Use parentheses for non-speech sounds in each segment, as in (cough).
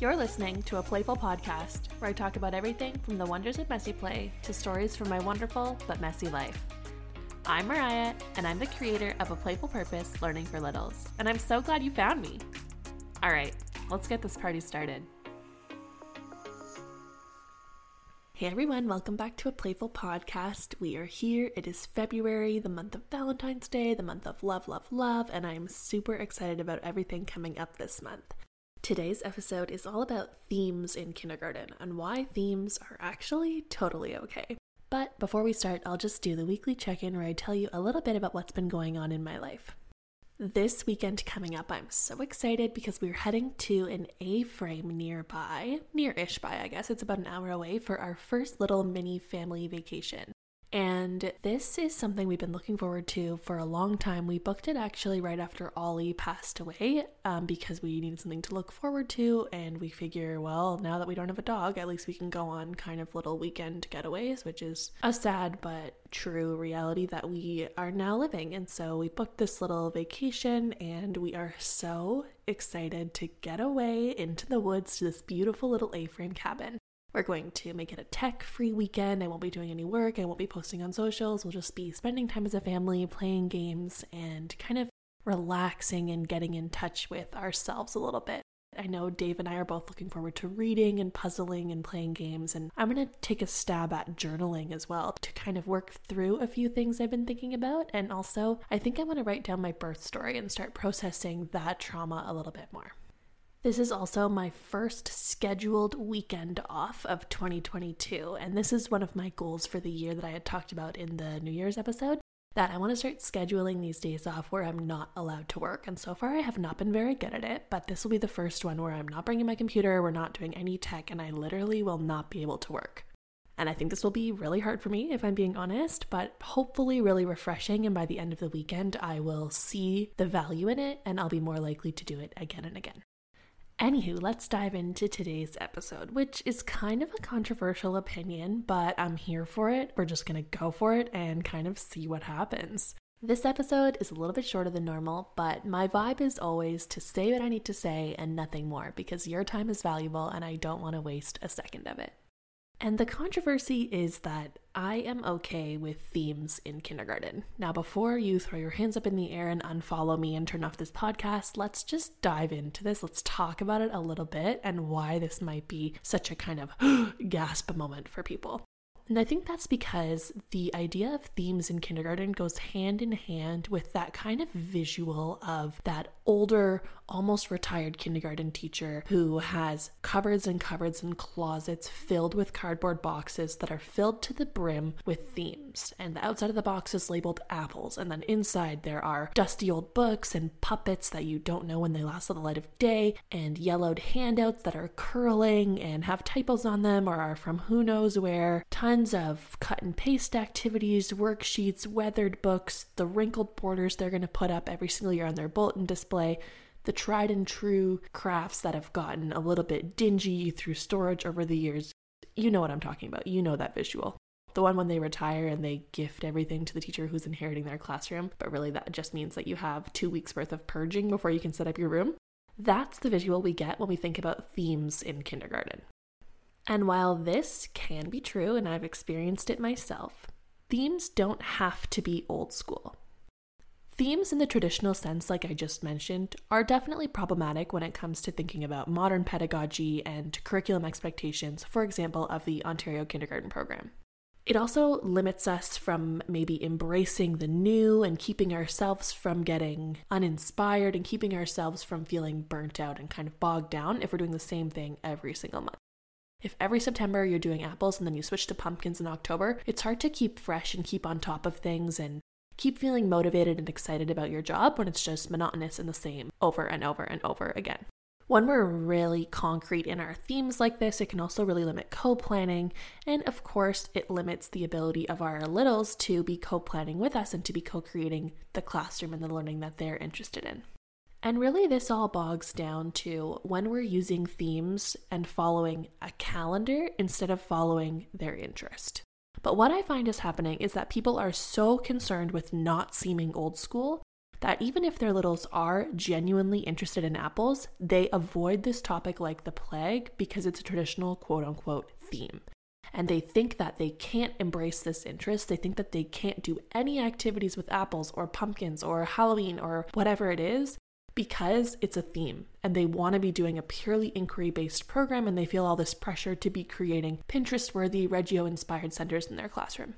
You're listening to a playful podcast where I talk about everything from the wonders of messy play to stories from my wonderful but messy life. I'm Mariah, and I'm the creator of A Playful Purpose Learning for Littles, and I'm so glad you found me. All right, let's get this party started. Hey everyone, welcome back to a playful podcast. We are here. It is February, the month of Valentine's Day, the month of love, love, love, and I'm super excited about everything coming up this month. Today's episode is all about themes in kindergarten and why themes are actually totally okay. But before we start, I'll just do the weekly check in where I tell you a little bit about what's been going on in my life. This weekend coming up, I'm so excited because we're heading to an A frame nearby, near ish by, I guess. It's about an hour away for our first little mini family vacation. And this is something we've been looking forward to for a long time. We booked it actually right after Ollie passed away um, because we needed something to look forward to. And we figure, well, now that we don't have a dog, at least we can go on kind of little weekend getaways, which is a sad but true reality that we are now living. And so we booked this little vacation and we are so excited to get away into the woods to this beautiful little A frame cabin. We're going to make it a tech free weekend. I won't be doing any work. I won't be posting on socials. We'll just be spending time as a family, playing games, and kind of relaxing and getting in touch with ourselves a little bit. I know Dave and I are both looking forward to reading and puzzling and playing games, and I'm going to take a stab at journaling as well to kind of work through a few things I've been thinking about. And also, I think I want to write down my birth story and start processing that trauma a little bit more. This is also my first scheduled weekend off of 2022, and this is one of my goals for the year that I had talked about in the New Year's episode. That I want to start scheduling these days off where I'm not allowed to work. And so far, I have not been very good at it, but this will be the first one where I'm not bringing my computer, we're not doing any tech, and I literally will not be able to work. And I think this will be really hard for me if I'm being honest, but hopefully really refreshing. And by the end of the weekend, I will see the value in it and I'll be more likely to do it again and again. Anywho, let's dive into today's episode, which is kind of a controversial opinion, but I'm here for it. We're just gonna go for it and kind of see what happens. This episode is a little bit shorter than normal, but my vibe is always to say what I need to say and nothing more because your time is valuable and I don't want to waste a second of it. And the controversy is that I am okay with themes in kindergarten. Now, before you throw your hands up in the air and unfollow me and turn off this podcast, let's just dive into this. Let's talk about it a little bit and why this might be such a kind of (gasps) gasp moment for people. And I think that's because the idea of themes in kindergarten goes hand in hand with that kind of visual of that older, almost retired kindergarten teacher who has cupboards and cupboards and closets filled with cardboard boxes that are filled to the brim with themes. And the outside of the box is labeled apples, and then inside there are dusty old books and puppets that you don't know when they last saw the light of day, and yellowed handouts that are curling and have typos on them or are from who knows where. Tons of cut and paste activities, worksheets, weathered books, the wrinkled borders they're going to put up every single year on their bulletin display, the tried and true crafts that have gotten a little bit dingy through storage over the years. You know what I'm talking about. You know that visual. The one when they retire and they gift everything to the teacher who's inheriting their classroom, but really that just means that you have two weeks worth of purging before you can set up your room. That's the visual we get when we think about themes in kindergarten. And while this can be true, and I've experienced it myself, themes don't have to be old school. Themes in the traditional sense, like I just mentioned, are definitely problematic when it comes to thinking about modern pedagogy and curriculum expectations, for example, of the Ontario Kindergarten Program. It also limits us from maybe embracing the new and keeping ourselves from getting uninspired and keeping ourselves from feeling burnt out and kind of bogged down if we're doing the same thing every single month. If every September you're doing apples and then you switch to pumpkins in October, it's hard to keep fresh and keep on top of things and keep feeling motivated and excited about your job when it's just monotonous and the same over and over and over again. When we're really concrete in our themes like this, it can also really limit co planning. And of course, it limits the ability of our littles to be co planning with us and to be co creating the classroom and the learning that they're interested in. And really, this all bogs down to when we're using themes and following a calendar instead of following their interest. But what I find is happening is that people are so concerned with not seeming old school that even if their littles are genuinely interested in apples, they avoid this topic like the plague because it's a traditional quote unquote theme. And they think that they can't embrace this interest. They think that they can't do any activities with apples or pumpkins or Halloween or whatever it is because it's a theme and they want to be doing a purely inquiry based program and they feel all this pressure to be creating Pinterest worthy, Reggio inspired centers in their classroom.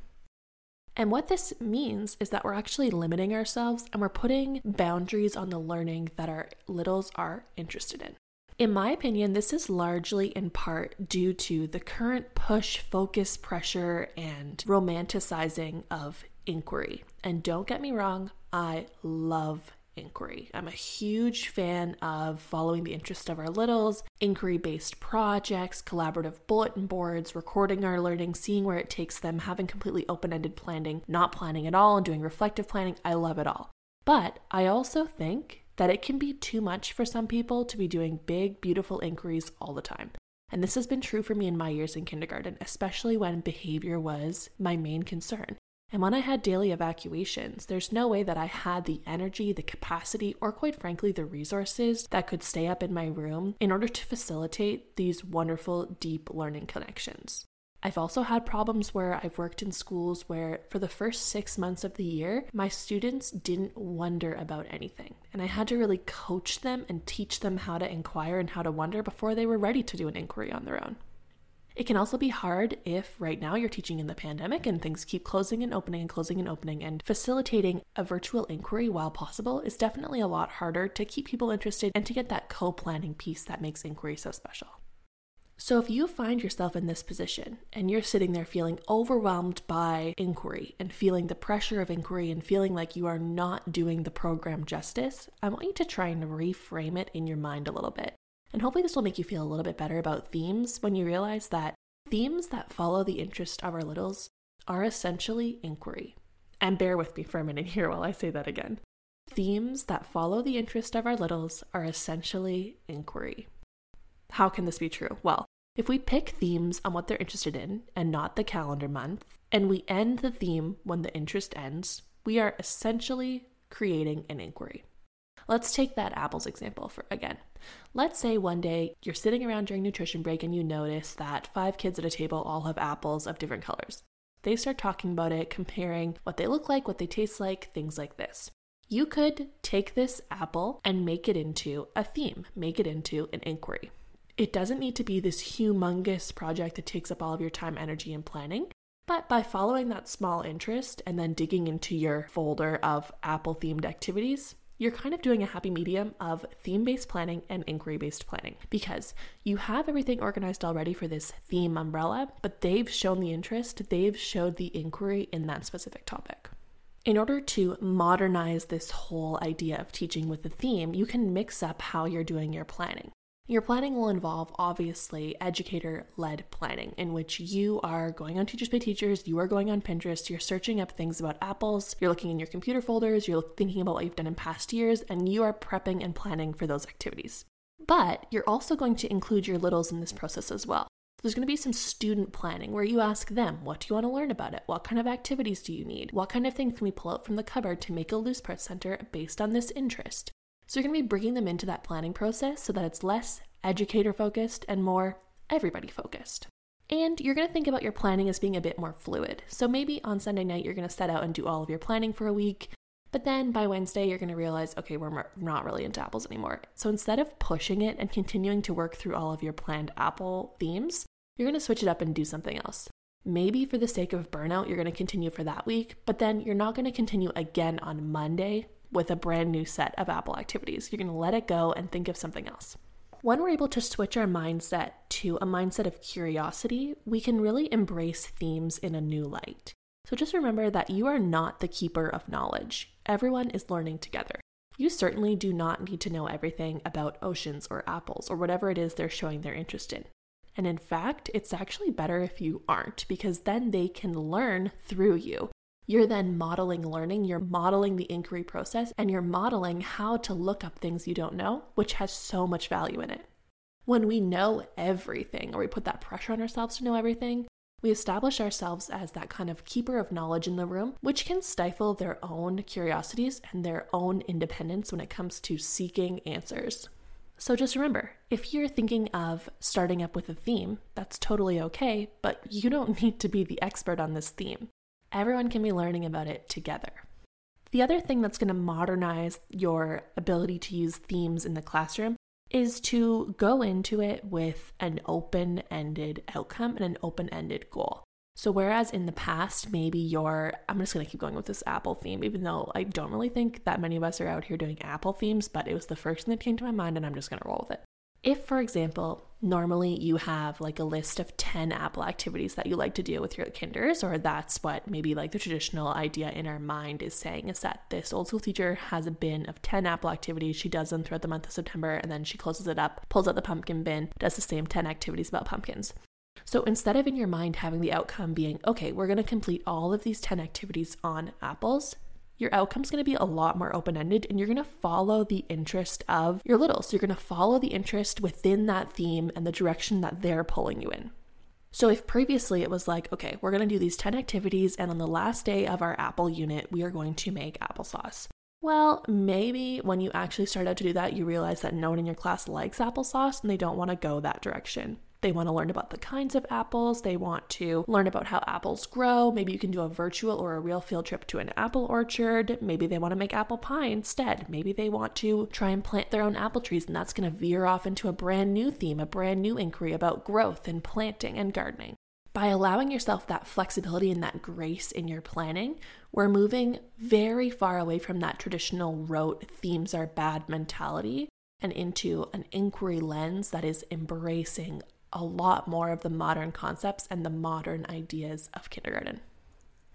And what this means is that we're actually limiting ourselves and we're putting boundaries on the learning that our littles are interested in. In my opinion, this is largely in part due to the current push, focus, pressure, and romanticizing of inquiry. And don't get me wrong, I love inquiry. I'm a huge fan of following the interest of our littles, inquiry based projects, collaborative bulletin boards, recording our learning, seeing where it takes them, having completely open ended planning, not planning at all, and doing reflective planning. I love it all. But I also think that it can be too much for some people to be doing big, beautiful inquiries all the time. And this has been true for me in my years in kindergarten, especially when behavior was my main concern. And when I had daily evacuations, there's no way that I had the energy, the capacity, or quite frankly, the resources that could stay up in my room in order to facilitate these wonderful, deep learning connections. I've also had problems where I've worked in schools where, for the first six months of the year, my students didn't wonder about anything. And I had to really coach them and teach them how to inquire and how to wonder before they were ready to do an inquiry on their own. It can also be hard if right now you're teaching in the pandemic and things keep closing and opening and closing and opening, and facilitating a virtual inquiry while possible is definitely a lot harder to keep people interested and to get that co planning piece that makes inquiry so special. So, if you find yourself in this position and you're sitting there feeling overwhelmed by inquiry and feeling the pressure of inquiry and feeling like you are not doing the program justice, I want you to try and reframe it in your mind a little bit. And hopefully, this will make you feel a little bit better about themes when you realize that themes that follow the interest of our littles are essentially inquiry. And bear with me for a minute here while I say that again. Themes that follow the interest of our littles are essentially inquiry. How can this be true? Well, if we pick themes on what they're interested in and not the calendar month, and we end the theme when the interest ends, we are essentially creating an inquiry. Let's take that apples example for again. Let's say one day you're sitting around during nutrition break and you notice that five kids at a table all have apples of different colors. They start talking about it, comparing what they look like, what they taste like, things like this. You could take this apple and make it into a theme, make it into an inquiry. It doesn't need to be this humongous project that takes up all of your time, energy, and planning. But by following that small interest and then digging into your folder of apple themed activities, you're kind of doing a happy medium of theme based planning and inquiry based planning because you have everything organized already for this theme umbrella, but they've shown the interest, they've showed the inquiry in that specific topic. In order to modernize this whole idea of teaching with a theme, you can mix up how you're doing your planning. Your planning will involve obviously educator led planning, in which you are going on Teachers Pay Teachers, you are going on Pinterest, you're searching up things about apples, you're looking in your computer folders, you're thinking about what you've done in past years, and you are prepping and planning for those activities. But you're also going to include your littles in this process as well. There's going to be some student planning where you ask them, what do you want to learn about it? What kind of activities do you need? What kind of things can we pull out from the cupboard to make a loose part center based on this interest? So you're going to be bringing them into that planning process so that it's less educator focused and more everybody focused. And you're going to think about your planning as being a bit more fluid. So maybe on Sunday night, you're going to set out and do all of your planning for a week. But then by Wednesday, you're going to realize, okay, we're not really into apples anymore. So instead of pushing it and continuing to work through all of your planned apple themes, you're going to switch it up and do something else. Maybe for the sake of burnout, you're going to continue for that week, but then you're not going to continue again on Monday with a brand new set of Apple activities. You're going to let it go and think of something else. When we're able to switch our mindset to a mindset of curiosity, we can really embrace themes in a new light. So just remember that you are not the keeper of knowledge. Everyone is learning together. You certainly do not need to know everything about oceans or apples or whatever it is they're showing their interest in. And in fact, it's actually better if you aren't because then they can learn through you. You're then modeling learning, you're modeling the inquiry process, and you're modeling how to look up things you don't know, which has so much value in it. When we know everything, or we put that pressure on ourselves to know everything, We establish ourselves as that kind of keeper of knowledge in the room, which can stifle their own curiosities and their own independence when it comes to seeking answers. So just remember if you're thinking of starting up with a theme, that's totally okay, but you don't (laughs) need to be the expert on this theme. Everyone can be learning about it together. The other thing that's going to modernize your ability to use themes in the classroom is to go into it with an open ended outcome and an open ended goal. So, whereas in the past, maybe you're, I'm just gonna keep going with this Apple theme, even though I don't really think that many of us are out here doing Apple themes, but it was the first thing that came to my mind and I'm just gonna roll with it. If, for example, normally you have like a list of 10 Apple activities that you like to do with your kinders, or that's what maybe like the traditional idea in our mind is saying is that this old school teacher has a bin of 10 Apple activities. She does them throughout the month of September and then she closes it up, pulls out the pumpkin bin, does the same 10 activities about pumpkins. So instead of in your mind having the outcome being, okay, we're going to complete all of these 10 activities on apples, your outcome's going to be a lot more open ended and you're going to follow the interest of your little. So you're going to follow the interest within that theme and the direction that they're pulling you in. So, if previously it was like, okay, we're going to do these 10 activities, and on the last day of our apple unit, we are going to make applesauce. Well, maybe when you actually start out to do that, you realize that no one in your class likes applesauce and they don't want to go that direction. They want to learn about the kinds of apples. They want to learn about how apples grow. Maybe you can do a virtual or a real field trip to an apple orchard. Maybe they want to make apple pie instead. Maybe they want to try and plant their own apple trees, and that's going to veer off into a brand new theme, a brand new inquiry about growth and planting and gardening. By allowing yourself that flexibility and that grace in your planning, we're moving very far away from that traditional rote themes are bad mentality and into an inquiry lens that is embracing a lot more of the modern concepts and the modern ideas of kindergarten.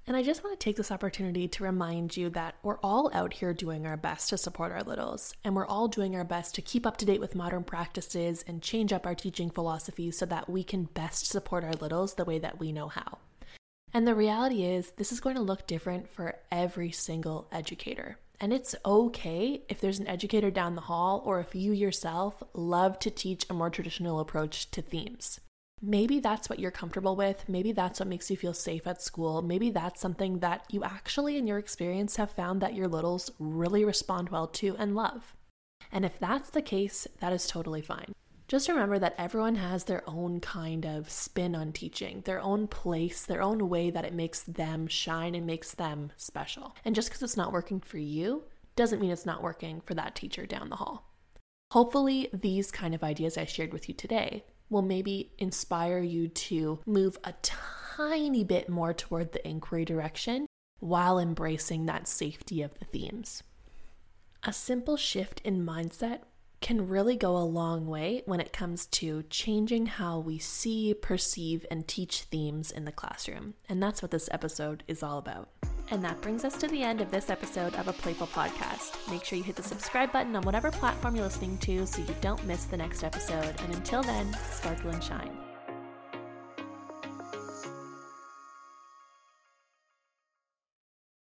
And I just want to take this opportunity to remind you that we're all out here doing our best to support our littles, and we're all doing our best to keep up to date with modern practices and change up our teaching philosophies so that we can best support our littles the way that we know how. And the reality is, this is going to look different for every single educator. And it's okay if there's an educator down the hall or if you yourself love to teach a more traditional approach to themes. Maybe that's what you're comfortable with. Maybe that's what makes you feel safe at school. Maybe that's something that you actually, in your experience, have found that your littles really respond well to and love. And if that's the case, that is totally fine. Just remember that everyone has their own kind of spin on teaching, their own place, their own way that it makes them shine and makes them special. And just because it's not working for you doesn't mean it's not working for that teacher down the hall. Hopefully, these kind of ideas I shared with you today will maybe inspire you to move a tiny bit more toward the inquiry direction while embracing that safety of the themes. A simple shift in mindset can really go a long way when it comes to changing how we see, perceive, and teach themes in the classroom. And that's what this episode is all about. And that brings us to the end of this episode of A Playful Podcast. Make sure you hit the subscribe button on whatever platform you're listening to so you don't miss the next episode. And until then, sparkle and shine.